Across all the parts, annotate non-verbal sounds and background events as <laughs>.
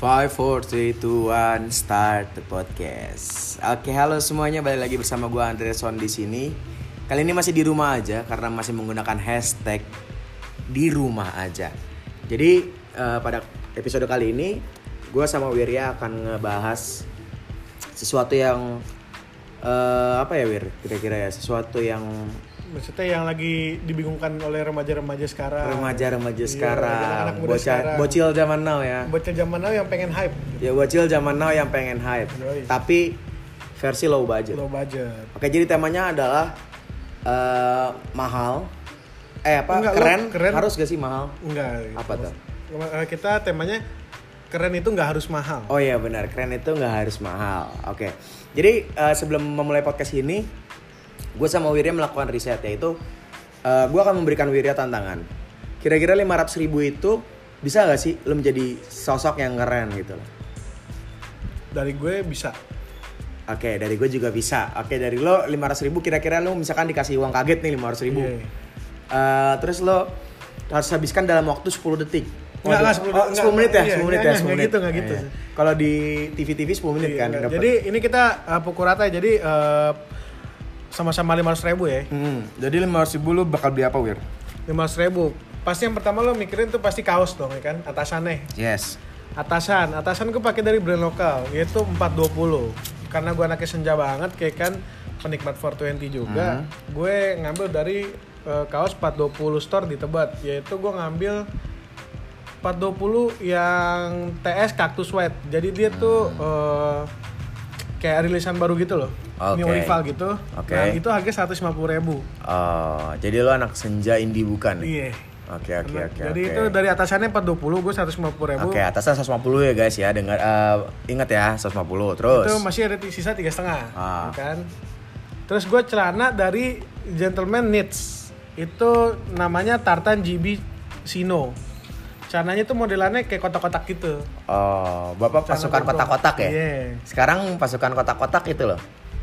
Five, four, three, two, one, start the podcast. Oke, halo semuanya, balik lagi bersama gue Andreson di sini. Kali ini masih di rumah aja karena masih menggunakan hashtag di rumah aja. Jadi eh, pada episode kali ini, gue sama Wirya akan ngebahas sesuatu yang eh, apa ya Wir? Kira-kira ya sesuatu yang Maksudnya yang lagi dibingungkan oleh remaja-remaja sekarang. remaja-remaja Iya, sekarang, muda bocah, sekarang. bocil zaman now ya. Bocah zaman now yang pengen hype. Ya bocil zaman now yang pengen hype, Yoi. tapi versi low budget. Low budget. Oke, jadi temanya adalah eh, mahal. Eh apa? Enggak, lo keren. keren. Harus gak sih mahal? Enggak. Apa tuh? Eh, Kita temanya keren itu nggak harus mahal. Oh iya benar, keren itu nggak harus mahal. Oke. Jadi eh, sebelum memulai podcast ini, gue sama Wirya melakukan riset yaitu eh, gue akan memberikan Wirya tantangan. Kira-kira 500 ribu itu bisa gak sih lo menjadi sosok yang keren gitu loh? Dari gue bisa. Oke, dari gue juga bisa. Oke, dari lo 500 ribu kira-kira lo misalkan dikasih uang kaget nih 500 ribu. Iya. Eh, terus lo harus habiskan dalam waktu 10 detik. Enggak, enggak, 10 10, enggak, 10 menit ya, iya, 10 menit enggak, ya, enggak 10 menit. gitu, enggak gitu. Iya. Kalau di TV-TV 10 menit kan Iya, dapet. Jadi ini kita uh, pukul rata ya. Jadi eh, sama-sama lima ratus ribu ya. Hmm, jadi 500 ribu lo bakal beli apa, Wir? Lima ratus ribu. Pasti yang pertama lo mikirin tuh pasti kaos dong ya kan, atasannya. Yes. Atasan, atasan gue pakai dari brand lokal yaitu 420. Karena gue anaknya senja banget kayak kan penikmat 420 juga. Gue ngambil dari eh, kaos 420 store di Tebet yaitu gue ngambil 420 yang TS Cactus White. Jadi dia tuh eh, kayak rilisan baru gitu loh. New Oke. rival gitu. Oke. Nah, itu harga 150 ribu. Oh, jadi lo anak senja indie bukan? Iya. Oke, oke, oke. Jadi oke. itu dari atasannya 420, gue 150 ribu. Oke, atasnya 150 ya guys ya. Dengar eh, ingat ya 150. Terus. itu masih ada sisa tiga setengah Ah. kan terus gue celana dari gentleman knits itu namanya tartan GB Sino celananya tuh modelannya kayak kotak-kotak gitu Oh, Bapak Celana pasukan kotak-kotak ya? Iya. Sekarang pasukan kotak-kotak itu loh.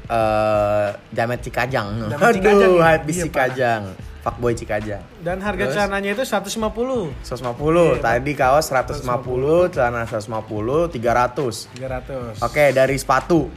Eh, Jamet Cikajang. Jamet Cikajang, Aduh, ya? habis Iya, Cikajang. Fuckboy Cikajang. dan harga Terus? celananya itu 150 150. Iya, Tadi kaos 150, celana 150, 300. 300 Oke, dari sepatu.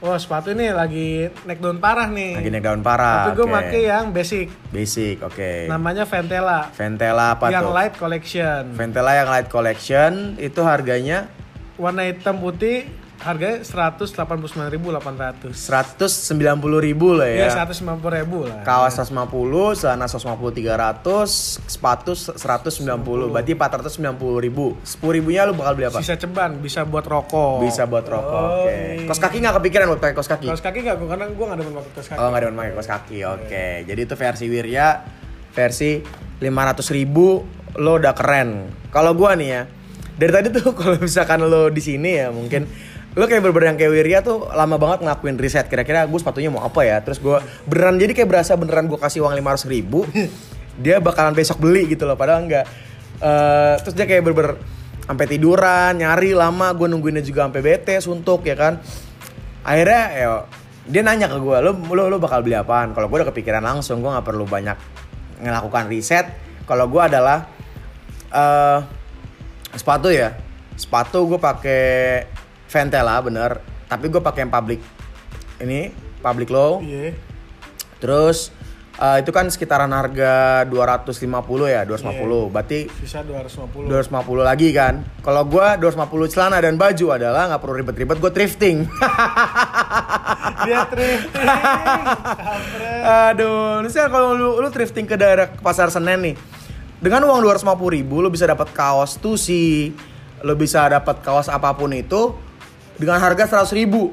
Oh sepatu ini lagi naik daun parah nih Lagi naik daun parah. tapi gue pakai yang basic basic, oke. namanya Ventela Ventela apa yang tuh? light collection Ventela yang light collection itu harganya warna hitam putih harganya 189.800 190.000 ribu lah ya ya. 190 ribu lah Kaos 150, celana 150 300, sepatu 190, berarti 490 ribu. 10 ribunya lu bakal beli apa? sisa ceban bisa buat rokok Bisa buat rokok. Oh, Oke. iya. Kos kaki nggak kepikiran buat pakai kos kaki? kaos kaki nggak gue karena gue nggak ada pakai kaos kaki Oh nggak ada pakai kos kaki. Oke. Jadi itu versi Wirya, versi 500 ribu lo udah keren. Kalau gua nih ya, dari tadi tuh <laughs> kalau misalkan lo di sini ya mungkin lo kayak bener yang kayak Wirya tuh lama banget ngelakuin riset. Kira-kira gue sepatunya mau apa ya? Terus gue beneran jadi kayak berasa beneran gue kasih uang 500 ribu <laughs> dia bakalan besok beli gitu loh padahal enggak. Eh, terus dia kayak bener-bener sampai tiduran nyari lama. Gue nungguinnya juga sampai bete suntuk ya kan. Akhirnya ya dia nanya ke gue lo lo lo bakal beli apaan? Kalau gue udah kepikiran langsung gue nggak perlu banyak melakukan riset. Kalau gue adalah eh sepatu ya. Sepatu gue pakai Ventela bener. Tapi gue pakai yang public. Ini public low. Iya. Terus eh, itu kan sekitaran harga 250 ya 250 berarti sisa 250 250 lagi kan. Kalau gua 250 celana dan baju adalah nggak perlu ribet-ribet, gue thrifting. <laughs> dia thrifting. <laughs> Aduh, misalnya kalau lu, lu thrifting ke daerah pasar Senen nih, dengan uang 250 ribu lu bisa dapat kaos tusi, lu bisa dapat kaos apa pun itu dengan harga 100 ribu,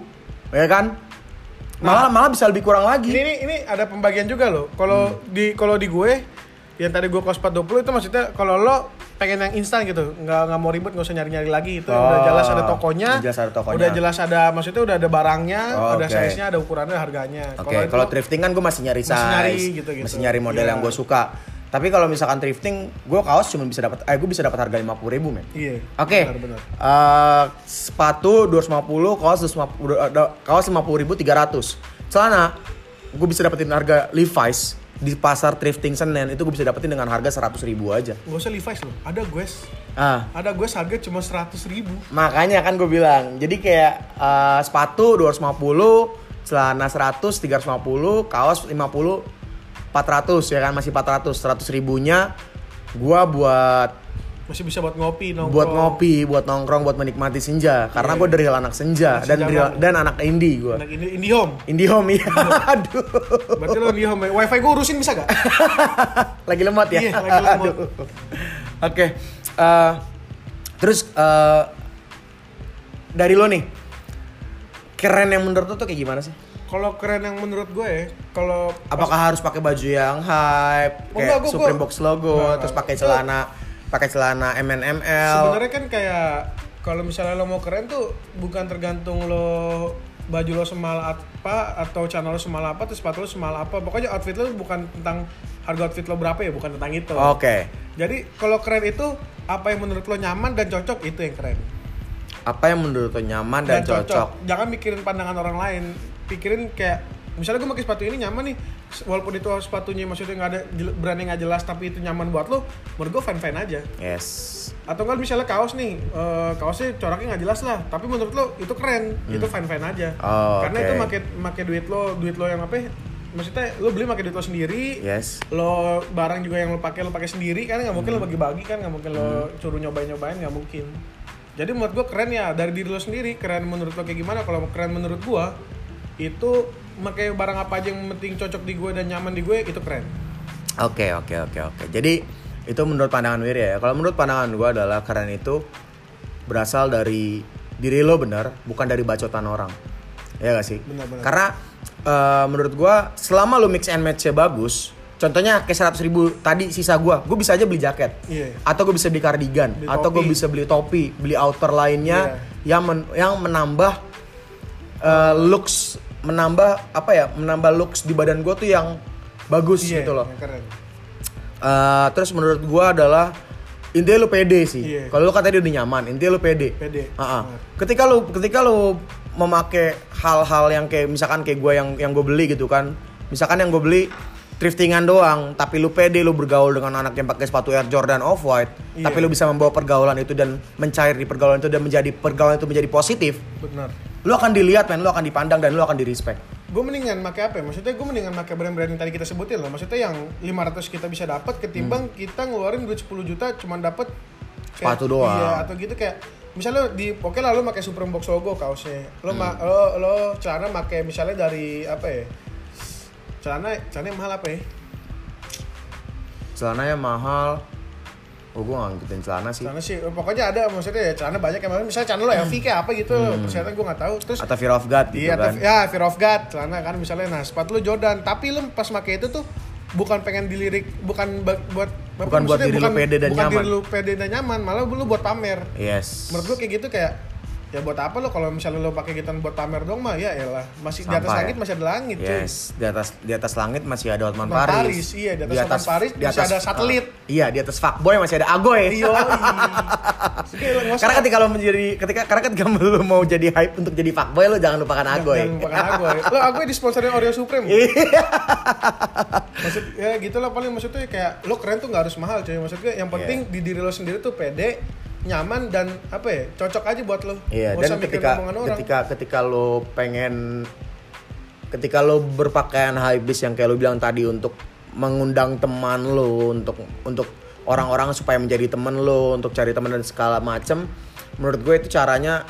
ya kan? Malah malah bisa lebih kurang lagi. ini, ini ini ada pembagian juga loh kalau Hmm. di kalau di gue yang tadi gue kos 420 itu maksudnya kalau lo pengen yang instan gitu nggak nggak mau ribet nggak usah nyari nyari lagi itu Oh, udah jelas ada tokonya udah jelas ada tokonya. udah jelas ada maksudnya udah ada barangnya Oh, ada oke. size nya ada ukurannya harganya Oke, itu- kalau thrifting kan gue masih nyari size, Masih nyari gitu-gitu. masih nyari model Iya. yang gue suka. Tapi kalau misalkan thrifting, gue kaos cuma bisa dapat, eh gue bisa dapat harga 50 ribu men. iya Oke, benar-benar. eh, sepatu 250, kaos 250, udah ada- kaos 50 ribu 300. Celana, gue bisa dapetin harga Levi's di pasar thrifting Senen itu gue bisa dapetin dengan harga 100 ribu aja. Gak usah Levi's loh, ada Guess. Ah, Ada Guess harga cuma 100 ribu. makanya kan gue bilang. Jadi kayak eh, sepatu 250, celana 100, 350, kaos 50, 400 ya kan masih 400. 100 ribunya gua buat Masih bisa buat ngopi, nongkrong. buat ngopi, buat nongkrong, buat menikmati senja. Karena Iya. gue dari anak senja Anak dan real- dan anak indie gue. Anak ini IndiHome. Indihome ya. Aduh. Berarti lo IndiHome. ya? Wifi gue urusin bisa gak? <laughs> lagi lemot ya. Iya, lagi lemot. Aduh. Oke. eh, terus eh, dari lo nih, keren yang menurut lo tuh kayak gimana sih? Kalau keren yang menurut gue ya, kalau Apakah harus pakai baju yang hype, Oh, kayak enggak, gua- Supreme gua- Box logo, Enggak, terus pakai celana, pakai celana MNML. sebenarnya kan kayak kalau misalnya lo mau keren tuh bukan tergantung lo baju lo semal apa atau channel lo semal apa atau sepatu lo semal apa. Pokoknya outfit lo bukan tentang harga outfit lo berapa ya bukan tentang itu. Oke. jadi kalau keren itu apa yang menurut lo nyaman dan cocok itu yang keren. Apa yang menurut lo nyaman dan, cocok? jangan mikirin pandangan orang lain pikirin kayak misalnya gue pakai sepatu ini nyaman nih walaupun itu sepatunya maksudnya nggak ada brandnya nggak jelas tapi itu nyaman buat lo menurut gue fine fine aja Yes. atau kan misalnya kaos nih eh, kaosnya coraknya nggak jelas lah tapi menurut lo itu keren itu fine fine aja Oh, karena oke. itu make make duit lo duit lo yang apa ya, maksudnya lo beli pakai duit lo sendiri Yes. lo barang juga yang lo pakai lo pakai sendiri kan nggak mungkin Hmm. lo bagi-bagi kan nggak mungkin lo suruh nyobain nyobain nggak mungkin jadi menurut gue keren ya dari diri lo sendiri keren menurut lo kayak gimana kalau keren menurut gue itu pakai barang apa aja yang penting cocok di gue dan nyaman di gue itu keren Oke oke oke oke. Jadi itu menurut pandangan Wirya ya. Kalau menurut pandangan gue adalah keren itu berasal dari diri lo bener, bukan dari bacotan orang. Ya gak sih? Benar-benar. Karena eh, menurut gue selama lo mix and match-nya bagus, contohnya kayak 100 ribu tadi sisa gue, gue bisa aja beli jaket. Iya. Atau gue bisa beli kardigan, Beli atau gue bisa beli topi, beli outer lainnya Iya. yang men- yang menambah eh, looks, menambah apa ya? Menambah looks di badan gue tuh yang bagus Iya, gitu loh. yang keren Eh, terus menurut gua adalah intinya lu pede sih. Iya. Kalau lu katanya udah nyaman, intinya lu pede. Pede. Ah. Benar. Ketika lu ketika lu memakai hal-hal yang kayak misalkan kayak gua yang yang gue beli gitu kan. Misalkan yang gue beli thriftingan doang, tapi lu pede lu bergaul dengan anak yang pakai sepatu Air Jordan Off White, Iya. tapi lu bisa membawa pergaulan itu dan mencair di pergaulan itu dan menjadi pergaulan itu menjadi positif. benar Lu akan dilihat men, lu akan dipandang dan lu akan di respect. gue mendingan pakai apa ya? Maksudnya gue mendingan pakai brand-brand yang tadi kita sebutin loh. Maksudnya yang 500 kita bisa dapat ketimbang kita ngeluarin duit 10 juta cuman dapat Sepatu doang. Iya, atau gitu kayak misalnya di oke lah lo pakai Supreme Box logo kaosnya. Lo ma- lo lo celana pakai misalnya dari apa ya? Celana celana yang mahal apa ya? Celananya mahal. Oh, gua gak ngikutin celana sih. Celana sih pokoknya ada maksudnya ya celana banyak yang misalnya celana lo LV kayak apa gitu. Ternyata gue nggak tahu. Terus Atau Fear of God gitu Iya, kan. atau- ya Fear of God celana kan misalnya nah sepatu lu Jordan tapi lu pas pakai itu tuh bukan pengen dilirik bukan buat apa, Bukan buat diri lu pede dan bukan nyaman. diri lu pede dan nyaman malah lu buat pamer Yes. menurut gua kayak gitu kayak ya buat apa lo kalau misalnya lo pakai gitu buat pamer dong mah ya elah masih di atas Sampah ya? langit masih ada langit cuy Yes, di atas di atas langit masih ada Hotman Paris. Paris, iya, di atas Hotman Paris masih ada satelit. uh, iya, di atas fuckboy masih ada Agoy. Iya, <laughs> karena ketika lo menjadi ketika karena ketika <laughs> lo mau jadi hype untuk jadi fuckboy lo jangan lupakan Agoy. Jangan lupakan Agoy. Lo Agoy disponsorin Oreo Supreme. Iya. Maksud ya gitu lah paling maksudnya kayak lo keren tuh nggak harus mahal cuy. Maksud gue yang penting Iya. di diri lo sendiri tuh pede, nyaman dan apa ya cocok aja buat lo. Iya, dan ketika ketika ketika lo pengen ketika lo berpakaian high bis yang kayak lo bilang tadi untuk mengundang teman lo untuk untuk orang-orang supaya menjadi teman lo untuk cari teman dan segala macem menurut gue itu caranya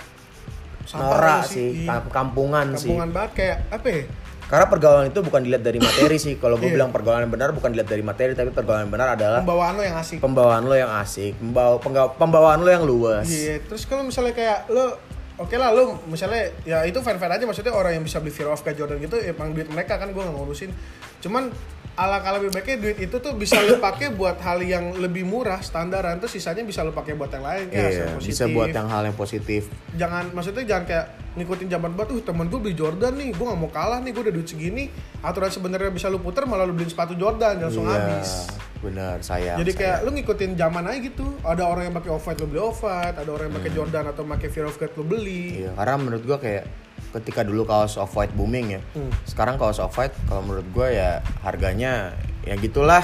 norak lo sih, Iya. kam- kampungan, sih. kampungan banget kayak apa ya? Karena pergaulan itu bukan dilihat dari materi sih. Kalau gue Iya. bilang pergaulan yang benar bukan dilihat dari materi, tapi pergaulan yang benar adalah Pembawaan lo yang asik. pembawaan lo yang asik, pembawa, pembawaan lo yang luas. Iya, terus kalau misalnya kayak lo Oke lah lo misalnya ya itu fair-fair aja maksudnya orang yang bisa beli Fear of God Jordan gitu emang duit mereka kan gue nggak ngurusin. Cuman ala-ala lebih baiknya duit itu tuh bisa lo pakai buat hal yang lebih murah standaran terus sisanya bisa lo pakai buat yang lain kayak Iya, yang bisa buat yang hal yang positif. jangan maksudnya jangan kayak ngikutin zaman buat uh temen gue beli Jordan nih gue nggak mau kalah nih gue udah duit segini aturan sebenarnya bisa lu puter malah lu beliin sepatu Jordan langsung Iya, habis benar sayang. jadi kayak sayang. lu ngikutin zaman aja gitu ada orang yang pakai off white lu beli off white ada orang yang Hmm. pakai Jordan atau pakai Fear of God lu beli Iya, karena menurut gua kayak ketika dulu kaos off white booming ya. Hmm. Sekarang kaos off white kalau menurut gua ya harganya ya gitulah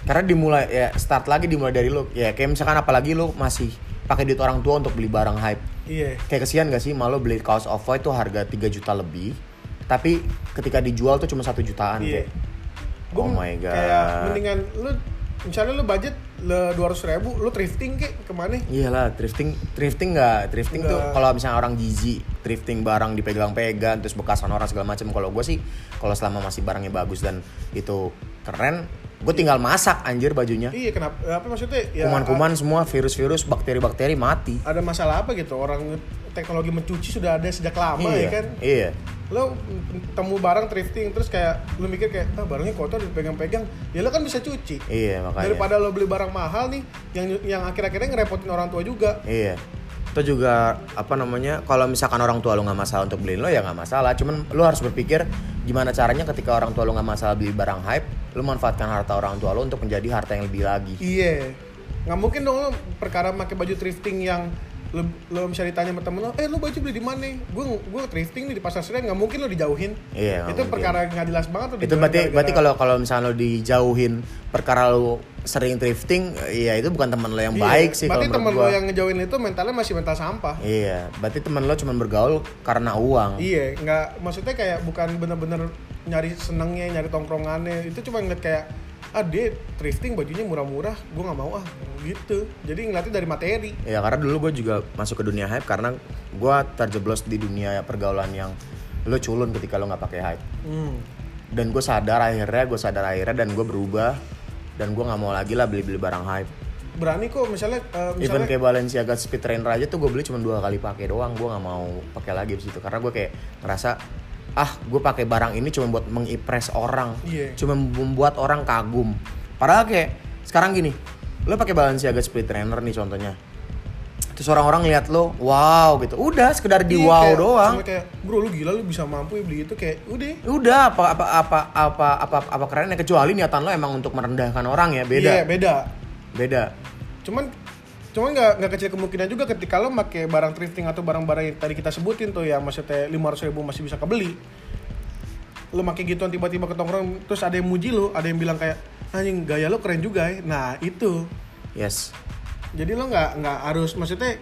karena dimulai ya start lagi dimulai dari lu ya kayak misalkan apalagi lu masih pakai duit orang tua untuk beli barang hype Iya. kayak kesian gak sih malu beli kaos off white tuh harga 3 juta lebih tapi ketika dijual tuh cuma satu jutaan Iya. kayak Gua oh my god Kayak mendingan lu misalnya lu budget le 200 ribu, lu thrifting kek ke mana? Iyalah, thrifting thrifting nggak thrifting tuh Nggak. kalau misalnya orang gizi thrifting barang dipegang-pegang terus bekasan orang segala macam kalau gue sih kalau selama masih barangnya bagus dan itu keren gue tinggal masak anjir bajunya Iya kenapa? Apa maksudnya? Ya, kuman-kuman semua virus-virus bakteri-bakteri mati ada masalah apa gitu orang teknologi mencuci sudah ada sejak lama iya ya kan iya lo temu barang thrifting terus kayak lu mikir kayak ah barangnya kotor dipegang-pegang ya lo kan bisa cuci iya makanya daripada lo beli barang mahal nih yang yang akhir-akhirnya ngerepotin orang tua juga Iya. Itu juga apa namanya? Kalau misalkan orang tua lu nggak masalah untuk beliin lo ya nggak masalah. Cuman lu harus berpikir gimana caranya ketika orang tua lu nggak masalah beli barang hype, lu manfaatkan harta orang tua lu untuk menjadi harta yang lebih lagi. iya nggak mungkin dong lo perkara pakai baju thrifting yang lo, lo bisa ditanya sama temen lo eh lo baju beli di mana gue gue thrifting nih di pasar senen nggak mungkin lo dijauhin Iya, itu mungkin. perkara nggak jelas banget lo Itu berarti gara-gara- berarti kalau kalau misalnya lo dijauhin perkara lu sering thrifting, ya itu bukan teman lo yang Iya, baik sih berarti temen lo yang ngejauhin itu mentalnya masih mental sampah Iya, berarti teman lo cuma bergaul karena uang. Iya, nggak maksudnya kayak bukan bener-bener nyari senengnya, nyari tongkrongannya. Itu cuma ngeliat kayak ah dia thrifting bajunya murah-murah, gue nggak mau ah gitu. Jadi ngeliatnya dari materi. Ya karena dulu gue juga masuk ke dunia hype karena gue terjeblos di dunia pergaulan yang lo culun ketika lo nggak pakai hype. Hmm. dan gue sadar akhirnya gue sadar akhirnya dan gue berubah dan gue nggak mau lagi lah beli beli barang hype Berani kok misalnya, even misalnya kayak Balenciaga Speed Trainer aja tuh gue beli cuma dua kali pakai doang gue nggak mau pakai lagi di situ karena gue kayak ngerasa ah gue pakai barang ini cuma buat mengimpress orang Iya. cuma membuat orang kagum. Padahal kayak sekarang gini lo pakai Balenciaga Speed Trainer nih contohnya. Terus orang-orang lihat lo wow gitu. Udah sekedar di Iya, wow kayak- doang. kayak bro lu gila lu bisa mampu ya beli itu kayak udah. udah apa apa apa apa apa apa kerennya? Kecuali niatan lo emang untuk merendahkan orang ya beda. Iya, beda. beda. Cuman cuman nggak nggak kecil kemungkinan juga ketika lo pakai barang thrifting atau barang-barang yang tadi kita sebutin tuh ya maksudnya 500 ribu masih bisa kebeli. Lo pakai gituan tiba-tiba ke tongkrong terus ada yang muji lo ada yang bilang kayak anjing gaya lo keren juga ya nah itu. Yes. Jadi lo nggak nggak harus maksudnya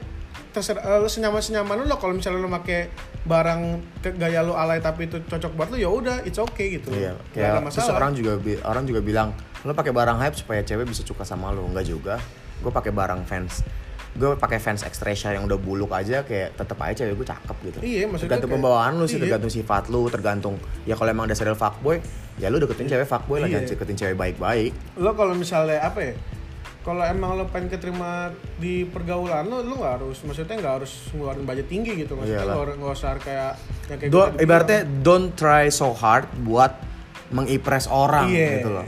terserah eh, lo senyaman senyaman lo kalau misalnya lo pakai barang ke gaya lo alay tapi itu cocok buat lo ya udah it's okay gitu. Iya Nggak ada kayak terus masalah. orang juga orang juga bilang lo pakai barang hype supaya cewek bisa suka sama lo. Enggak juga gue pakai barang fans. Gue pakai fans extra yang udah buluk aja kayak tetep aja cewek gue cakep gitu. Iya, maksudnya tergantung kayak- pembawaan lu sih iya. tergantung sifat lu tergantung ya kalau emang dasarnya fuckboy ya lu deketin cewek fuckboy lah Iya. jangan deketin cewek baik-baik. Lo kalau misalnya apa ya kalau emang lo pengen keterima di pergaulan lo lo nggak harus maksudnya nggak harus ngeluarin budget tinggi gitu maksudnya Iyalah. nggak nggak usah kayak yang kayak Do, ibaratnya don't try so hard buat mengimpress orang iya. gitu loh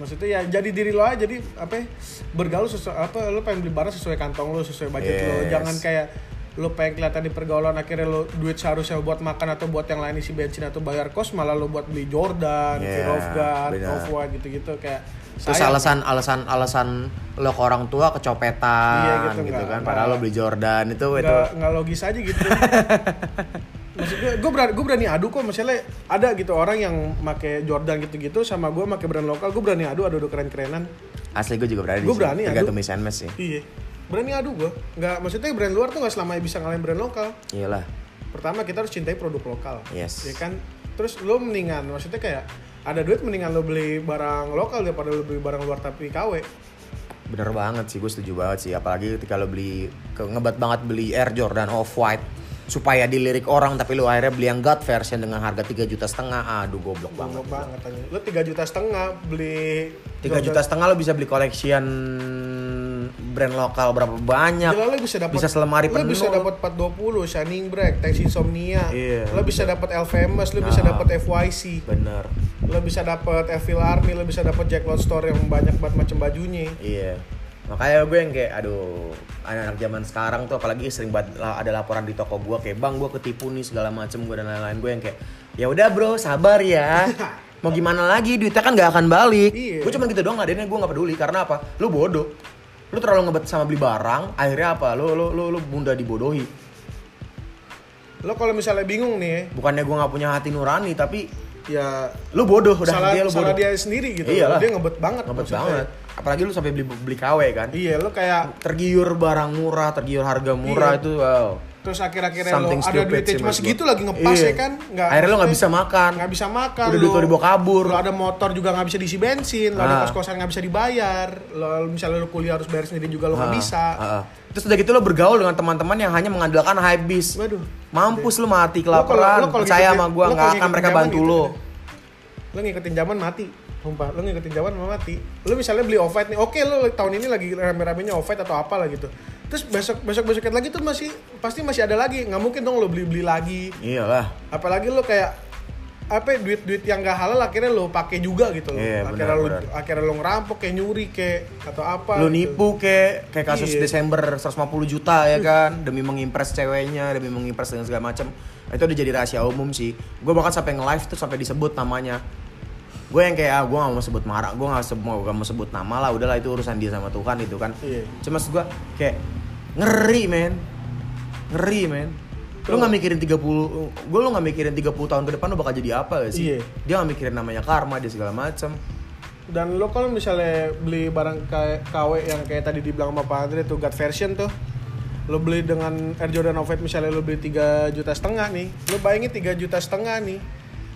maksudnya ya jadi diri lo aja jadi apa ya, bergaul sesuai apa lo pengen beli barang sesuai kantong lo sesuai budget lo Yes. jangan kayak lo pengen kelihatan di pergaulan akhirnya lo duit seharusnya buat makan atau buat yang lain isi bensin atau bayar kos malah lo buat beli Jordan, Yeah, Fear of God, benar. Off White gitu-gitu kayak Terus sayang. alasan alasan alasan lo ke orang tua kecopetan Iya, gitu, gitu, nggak- kan. Padahal lo beli Jordan itu itu. nggak nggak logis aja gitu <laughs> gue gue berani gue berani adu kok misalnya ada gitu orang yang make Jordan gitu-gitu sama gue make brand lokal gue berani adu adu adu keren-kerenan Asli gue juga berani. Gua sih. berani, Tergantung aduh. miss and match sih. iya berani adu gue nggak maksudnya brand luar tuh nggak selamanya bisa ngalahin brand lokal Iyalah. pertama kita harus cintai produk lokal Yes. ya kan terus lo mendingan maksudnya kayak ada duit mendingan lo beli barang lokal daripada lo beli barang luar tapi KW Bener banget sih, gue setuju banget sih. Apalagi ketika lo beli, ke, ngebat banget beli Air Jordan Off-White supaya dilirik orang tapi lo akhirnya beli yang God version dengan harga 3 juta setengah aduh goblok banget Goblok banget aja lo 3 juta setengah beli 3 Jordan- juta setengah lo bisa beli collection brand lokal berapa banyak Gila, lo bisa dapat bisa selemari penuh bisa dapat 420 Shining Break, Tax Insomnia. Iya, lo lo bisa dapat El Famous, lo bisa Nah. dapat FYC. bener Lo bisa dapat Evil Army, lo bisa dapat Jack Lot Store yang banyak banget macam bajunya. Iya. Makanya gue yang kayak aduh anak-anak zaman sekarang tuh apalagi sering banget ada laporan di toko gue kayak bang gue ketipu nih segala macem gue dan lain-lain. Gue yang kayak ya udah bro sabar ya. <laughs> Mau gimana lagi? Duitnya kan gak akan balik. Iya. gue cuma gitu doang adanya gue nggak peduli. Karena apa? Lu bodoh. Lu terlalu ngebet sama beli barang akhirnya apa? Lu lu lu, lu bunda dibodohi. Lo kalau misalnya bingung nih, bukannya gue nggak punya hati nurani tapi ya Lu bodoh udah salah, dia lu salah bodoh. dia sendiri gitu. Iyalah. Dia ngebet banget. Ngebet maksudnya. banget. Apalagi lu sampai beli beli KW kan. Iya, lu kayak Tergiur barang murah, tergiur harga murah Iya. itu wow. terus akhir-akhirnya lo ada duitnya cuma segitu lagi ngepas Iya. ya kan nggak Akhirnya lo nggak bisa makan. nggak bisa makan Udah duit lo dibawa kabur. lo ada motor juga nggak bisa diisi bensin lo ada Ah. kos-kosan nggak bisa dibayar lo misalnya lo kuliah harus bayar sendiri juga lo nggak Ah, bisa ah. Terus udah gitu lo bergaul dengan teman-teman yang hanya mengandalkan hype bis. waduh Mampus lu mati Lo kalau- kelaparan. lo Percaya ngikutin- sama gua lo nggak akan mereka bantu gitu lo. lo ngikutin zaman mati sumpah lo ngikutin zaman mau mati lo misalnya beli off nih oke lo tahun ini lagi rame-ramenya off atau apa lah gitu terus besok besok besoknya lagi tuh masih pasti masih ada lagi nggak mungkin dong lo beli beli lagi Iyalah. apalagi lo kayak apa duit duit yang gak halal akhirnya lo pakai juga gitu loh Iya, akhirnya lo benar. akhirnya lo ngerampok kayak nyuri kayak atau apa Lu gitu. nipu kayak kayak kasus Iya. Desember 150 juta ya kan demi mengimpress ceweknya, demi mengimpress dengan segala macam. Itu udah jadi rahasia umum sih. Gue bahkan sampai nge-live tuh sampai disebut namanya. Gue yang kayak ah, gue gak mau sebut marah, gue gak mau, gak mau sebut nama lah, udahlah itu urusan dia sama Tuhan itu kan. Iya. Cuma gue kayak ngeri men, ngeri men. Lu Tuh. gak mikirin 30, gue lu gak mikirin 30 tahun ke depan lu bakal jadi apa gak sih? Iya. Dia gak mikirin namanya karma, dia segala macam. dan lo kalau misalnya beli barang KW yang kayak tadi dibilang sama Pak Andre tuh God version tuh lo beli dengan Air Jordan White misalnya lo beli 3 juta setengah nih lo bayangin 3 juta setengah nih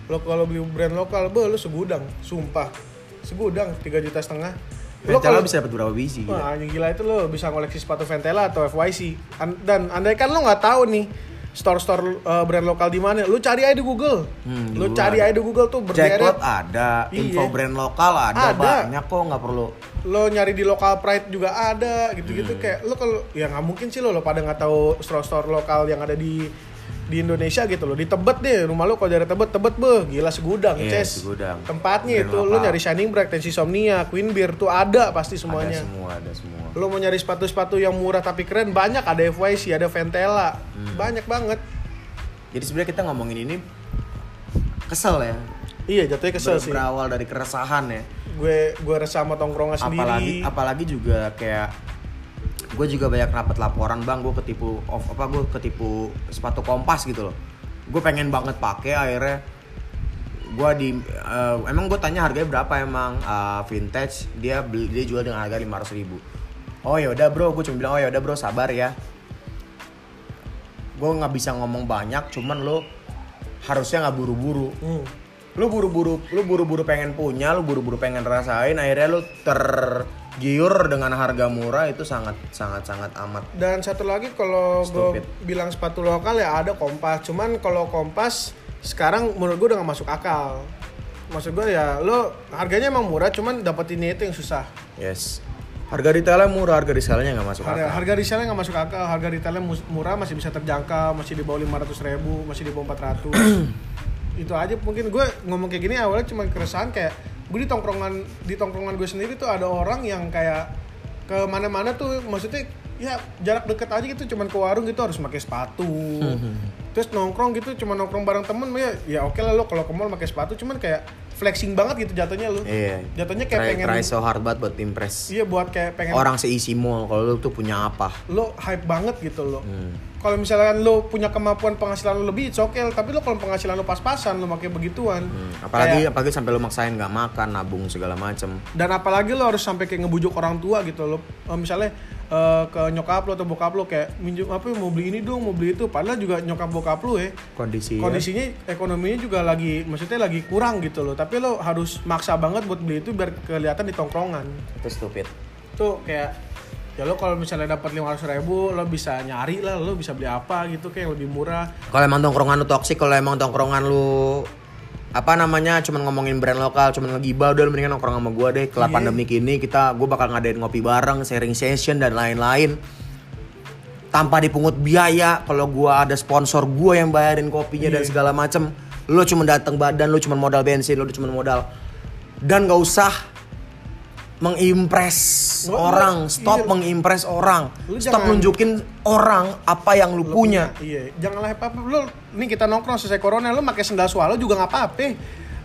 lo kalau beli brand lokal bo lo segudang sumpah segudang 3 juta setengah Lo kalau- bisa dapat berapa biji? Wah, anjing gila itu lo bisa ngoleksi sepatu Ventela atau FYC. An- dan andai kan lo nggak tahu nih store-store uh, brand lokal di mana, lo cari aja di Google. Hmm, Google cari ada. aja di Google tuh berderet. ada, info Iya. brand lokal ada, Ada. banyak kok nggak perlu. Lo nyari di local pride juga ada gitu-gitu Hmm. kayak lo kalau ya nggak mungkin sih lo lo pada nggak tahu store-store lokal yang ada di di Indonesia gitu loh di Tebet deh rumah lo kalau dari Tebet Tebet beh gila segudang Iya, Ces. segudang. tempatnya itu lo nyari Shining Bright Tensi Somnia Queen Beer tuh ada pasti semuanya Ada semua, ada semua. lo mau nyari sepatu-sepatu yang murah tapi keren banyak ada FYC ada Ventela Hmm. banyak banget Jadi sebenarnya kita ngomongin ini kesel ya. iya jatuhnya kesel Ber- sih Berawal dari keresahan ya. gue gue resah sama tongkrongan Apalagi sendiri apalagi juga kayak gue juga banyak dapat laporan bang gue ketipu off apa gue ketipu sepatu kompas gitu loh. Gue pengen banget pakai akhirnya gue di eh, emang gue tanya harganya berapa emang eh, vintage dia beli dia jual dengan harga lima ribu. Oh ya udah bro. Gue cuma bilang oh ya udah bro sabar ya. Gue nggak bisa ngomong banyak cuman lo harusnya nggak buru-buru. Hmm. lu buru-buru lu buru-buru pengen punya lu buru-buru pengen rasain akhirnya lu tergiur dengan harga murah itu sangat sangat sangat amat. Dan satu lagi kalau gue bilang sepatu lokal ya ada kompas. Cuman kalau kompas sekarang menurut gue udah gak masuk akal. Maksud gue ya lo harganya emang murah cuman dapetinnya itu yang susah. Yes. Harga retailnya murah harga resellnya nggak masuk harga, akal. harga resellnya nggak masuk akal. Harga retailnya murah masih bisa terjangkau masih di bawah 500 ribu masih di bawah 400 <clears throat> itu aja. Mungkin gue ngomong kayak gini awalnya cuma keresahan kayak gue di tongkrongan di tongkrongan gue sendiri tuh ada orang yang kayak ke mana-mana tuh maksudnya ya jarak deket aja gitu cuman ke warung gitu harus pakai sepatu. Terus nongkrong gitu cuma nongkrong bareng temen ya ya oke lah lo kalau ke mall pakai sepatu cuman kayak flexing banget gitu jatuhnya lo iya. Jatuhnya kayak try, pengen try so hard banget buat impress. Iya buat kayak pengen orang seisi mall kalau lu tuh punya apa? Lo hype banget gitu lo. Hmm. Kalau misalkan lo punya kemampuan penghasilan lo lebih, okay. Tapi lo kalau penghasilan lo pas-pasan, lo pakai begituan. Hmm, apalagi Kayak- apalagi sampai lu maksain nggak makan nabung segala macem dan apalagi lo harus sampai kayak ngebujuk orang tua gitu lo. Eh, misalnya eh, ke nyokap lo atau bokap lo kayak minjem apa ya, mau beli ini dong, mau beli itu. Padahal juga nyokap bokap lo ya kondisi kondisinya ekonominya juga lagi maksudnya lagi kurang gitu loh. Tapi lo harus maksa banget buat beli itu biar kelihatan di tongkrongan. itu stupid tuh kayak ya lo kalau misalnya dapat lima ribu lo bisa nyari lah lo bisa beli apa gitu kayak yang lebih murah kalau emang tongkrongan lu toksik kalau emang tongkrongan lu apa namanya cuman ngomongin brand lokal cuman ngegibah udah mendingan nongkrong sama gua deh kelap Iya. pandemik ini kita gua bakal ngadain ngopi bareng sharing session dan lain-lain tanpa dipungut biaya kalau gua ada sponsor gua yang bayarin kopinya dan Iya. segala macem lu cuma datang badan lu cuma modal bensin lu cuma modal dan gak usah mengimpress Nggak, orang. nggak, stop iya. mengimpress orang. Lu stop jangan- nunjukin orang apa yang lu, Lo punya. iya janganlah apa apa lo ini kita nongkrong selesai corona lo pakai sendal swallow juga nggak apa-apa.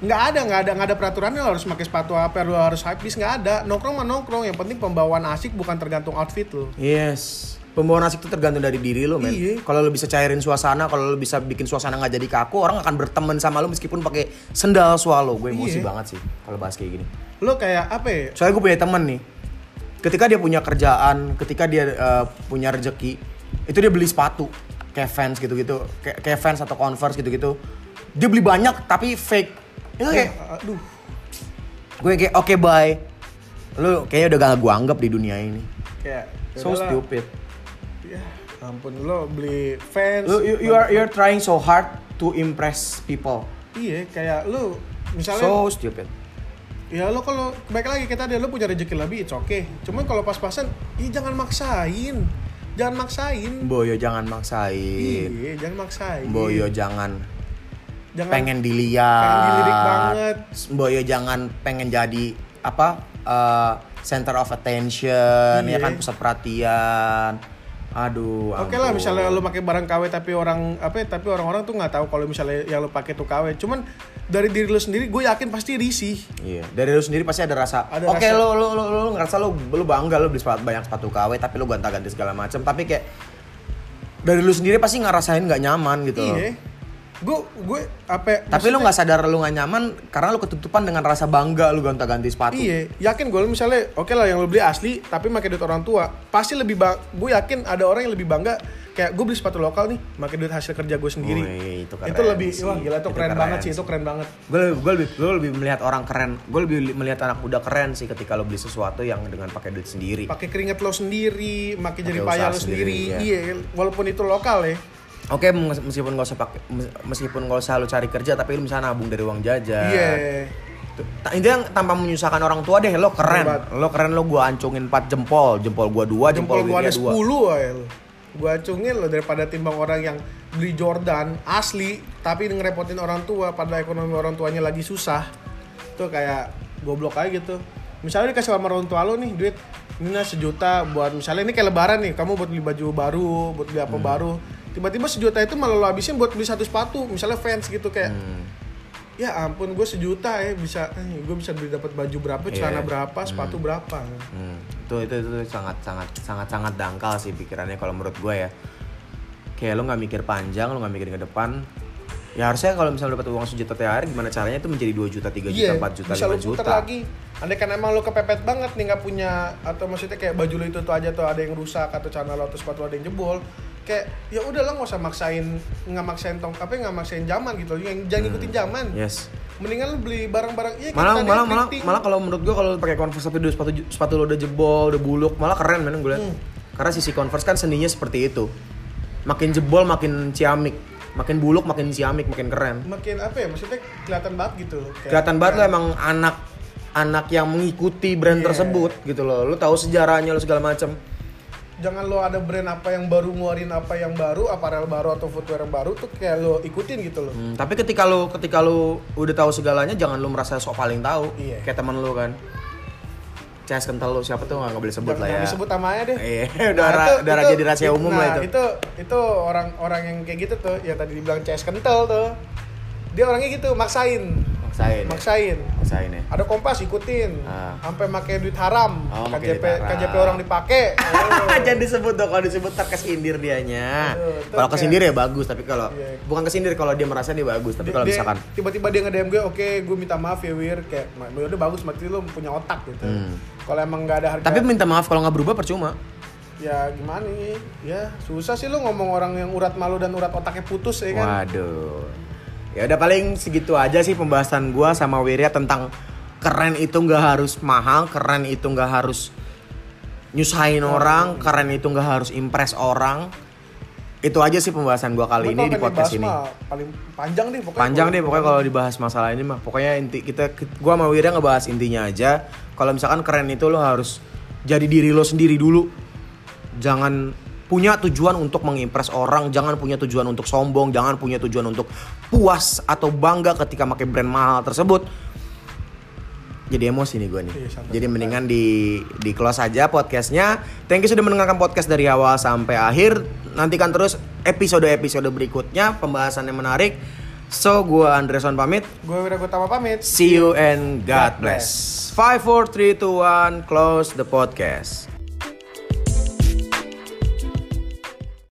Nggak ada nggak ada nggak ada peraturannya lo harus pakai sepatu apa lo harus beast nggak ada. Nongkrong mah nongkrong yang penting pembawaan asik bukan tergantung outfit lo Yes. Pembawaan asik itu tergantung dari diri lo, men. Iya. Kalau lo bisa cairin suasana, kalau lo bisa bikin suasana nggak jadi kaku, orang akan berteman sama lo meskipun pakai sendal swallow. Gue emosi Iya. banget sih kalau bahas kayak gini. lo kayak apa ya Soalnya gue punya temen nih. Ketika dia punya kerjaan, ketika dia eh, punya rezeki, itu dia beli sepatu kayak fans gitu-gitu, kayak kayak fans atau converse gitu-gitu. Dia beli banyak tapi fake. Itu kayak aduh gue kayak oke bye. Lu kayaknya udah gak gue anggap di dunia ini. kayak So stupid. Ya ampun lo beli fans Lu you, you are you're trying so hard to impress people. iya kayak lo misalnya So stupid. ya lo kalau baik lagi kita dia lo punya rezeki lebih it's okay cuman kalau pas-pasan ih jangan maksain jangan maksain Boyo jangan maksain. iya jangan maksain Boyo jangan jangan pengen dilihat. pengen dilirik banget. Boyo jangan pengen jadi apa? eh, center of attention, ya Iya. kan pusat perhatian. Aduh. Oke lah ampun. misalnya lo pakai barang KW tapi orang apa ya, tapi orang-orang tuh nggak tahu kalau misalnya yang lo pakai tuh KW. Cuman dari diri lo sendiri gue yakin pasti risih. Iya, dari lu sendiri pasti ada rasa. Ada Oke, rasa- lu, lu lu lu ngerasa lu lu bangga lu beli sepatu banyak sepatu KW tapi lu gonta-ganti segala macam, tapi kayak dari lu sendiri pasti ngerasain nggak nyaman gitu. Iya. Gue gue apa? Tapi lu nggak sadar lu nggak nyaman karena lu ketutupan dengan rasa bangga lu gonta-ganti sepatu. Iya, yakin gue misalnya oke lah yang lo beli asli tapi pakai duit orang tua pasti lebih bang. Gue yakin ada orang yang lebih bangga kayak gue beli sepatu lokal nih pakai duit hasil kerja gue sendiri. Wih, itu keren itu lebih sih. wah gila itu Itu keren, keren banget sih itu keren banget. Gue gue lebih gue lebih melihat orang keren. Gue lebih li- melihat anak muda keren sih ketika lu beli sesuatu yang dengan pakai duit sendiri. Pakai keringet lo sendiri, pakai jerih payah lo sendiri. sendiri, Iya, walaupun itu lokal ya. Oke, mes- meskipun gak usah pakai mes- meskipun gak usah lu cari kerja tapi lu misalnya nabung dari uang jajan. Iya. Ta- Intinya tanpa menyusahkan orang tua deh, lo keren. Hebat. Lo keren lo gua ancungin 4 jempol, jempol gua 2, jempol, Jempol gua ada Wirya 2. 10 aja lo. Gua acungin lo daripada timbang orang yang beli Jordan asli tapi ngerepotin orang tua pada ekonomi orang tuanya lagi susah. Tuh kayak goblok aja gitu. Misalnya dikasih sama orang tua lo nih duit ini sejuta buat misalnya ini kayak lebaran nih kamu buat beli baju baru buat beli apa baru tiba-tiba sejuta itu malah lo habisin buat beli satu sepatu misalnya fans gitu kayak Hmm. ya ampun gue sejuta ya bisa eh, gue bisa beli dapat baju berapa celana Iya. berapa sepatu berapa Hmm, itu, itu itu sangat sangat sangat sangat dangkal sih pikirannya kalau menurut gue ya. Kayak lo nggak mikir panjang, lo nggak mikir ke depan. Ya harusnya kalau misalnya lo dapat uang sejuta THR gimana caranya itu menjadi 2 juta, 3 juta, 4 juta, bisa 5 lu juta. lagi. Andai kan emang lu kepepet banget nih nggak punya atau maksudnya kayak baju lu itu tuh aja tuh ada yang rusak atau celana lo atau sepatu ada yang jebol. Kayak ya udah lah nggak usah maksain nggak maksain tong apa nggak maksain zaman gitu. Yang jangan ngikutin zaman. Yes. Mendingan lu beli barang-barang iya Hmm. Malah malah malah malah kalau menurut gue kalau pakai Converse tapi udah sepatu sepatu lo udah jebol, udah buluk, malah keren men gue liat. Hmm. Karena sisi Converse kan seninya seperti itu. Makin jebol makin ciamik, makin buluk makin ciamik, makin keren. makin apa ya maksudnya kelihatan banget gitu. Kayak- Kelihatan banget lo emang anak anak yang mengikuti brand Iya. tersebut gitu loh. Lo tahu sejarahnya lo segala macam. Jangan lo ada brand apa yang baru ngeluarin apa yang baru, aparel baru atau footwear yang baru tuh kayak lo ikutin gitu loh. Hmm, tapi ketika lo ketika lo udah tahu segalanya jangan lo merasa sok paling tahu. Iya. Kayak teman lo kan. CS kental lo siapa tuh nggak boleh sebut Jangan lah ya. disebut namanya deh. Iya, <laughs> udah ra- udah ra- jadi rahasia umum lah itu. nah, itu. Itu orang-orang yang kayak gitu tuh, yang tadi dibilang CS kental tuh. Dia orangnya gitu, maksain. Maksain. ya? Maksain. Maksain ya. Ada kompas ikutin. Ah. Sampai pakai duit haram. Oh, KJP duit haram. KJP orang dipakai. <laughs> Oh. Jangan disebut dong kalau disebut ntar kesindir dianya. Kalau kayak- kesindir ya bagus, tapi kalau Iya. bukan kesindir kalau dia merasa dia bagus, tapi kalau misalkan tiba-tiba dia nge-DM gue, oke gue minta maaf ya Wir, kayak "Ma- udah bagus berarti lu punya otak gitu. Hmm. Kalau emang nggak ada harga, tapi minta maaf kalau nggak berubah percuma. ya gimana nih? Ya susah sih lu ngomong orang yang urat malu dan urat otaknya putus ya kan. Waduh. Ya udah paling segitu aja sih pembahasan gua sama Wirya tentang keren itu nggak harus mahal, keren itu nggak harus nyusahin orang, keren itu nggak harus impress orang. Itu aja sih pembahasan gua kali ini di podcast ini. mah paling panjang deh pokoknya. Panjang Kalau- deh pokoknya kalau dibahas masalah ini mah. Pokoknya inti kita gua sama Wirya ngebahas intinya aja. Kalau misalkan keren itu lo harus jadi diri lo sendiri dulu. Jangan punya tujuan untuk mengimpress orang, jangan punya tujuan untuk sombong, jangan punya tujuan untuk puas atau bangga ketika pakai brand mahal tersebut. Jadi emosi nih gue nih. Iya, santai, Jadi mendingan di di close aja podcastnya. Thank you sudah mendengarkan podcast dari awal sampai akhir. Nantikan terus episode-episode berikutnya pembahasan yang menarik. So, gua Andreson pamit. Gue Wira Gutama pamit. See you and God bless. 5 4 3 2 1 close the podcast.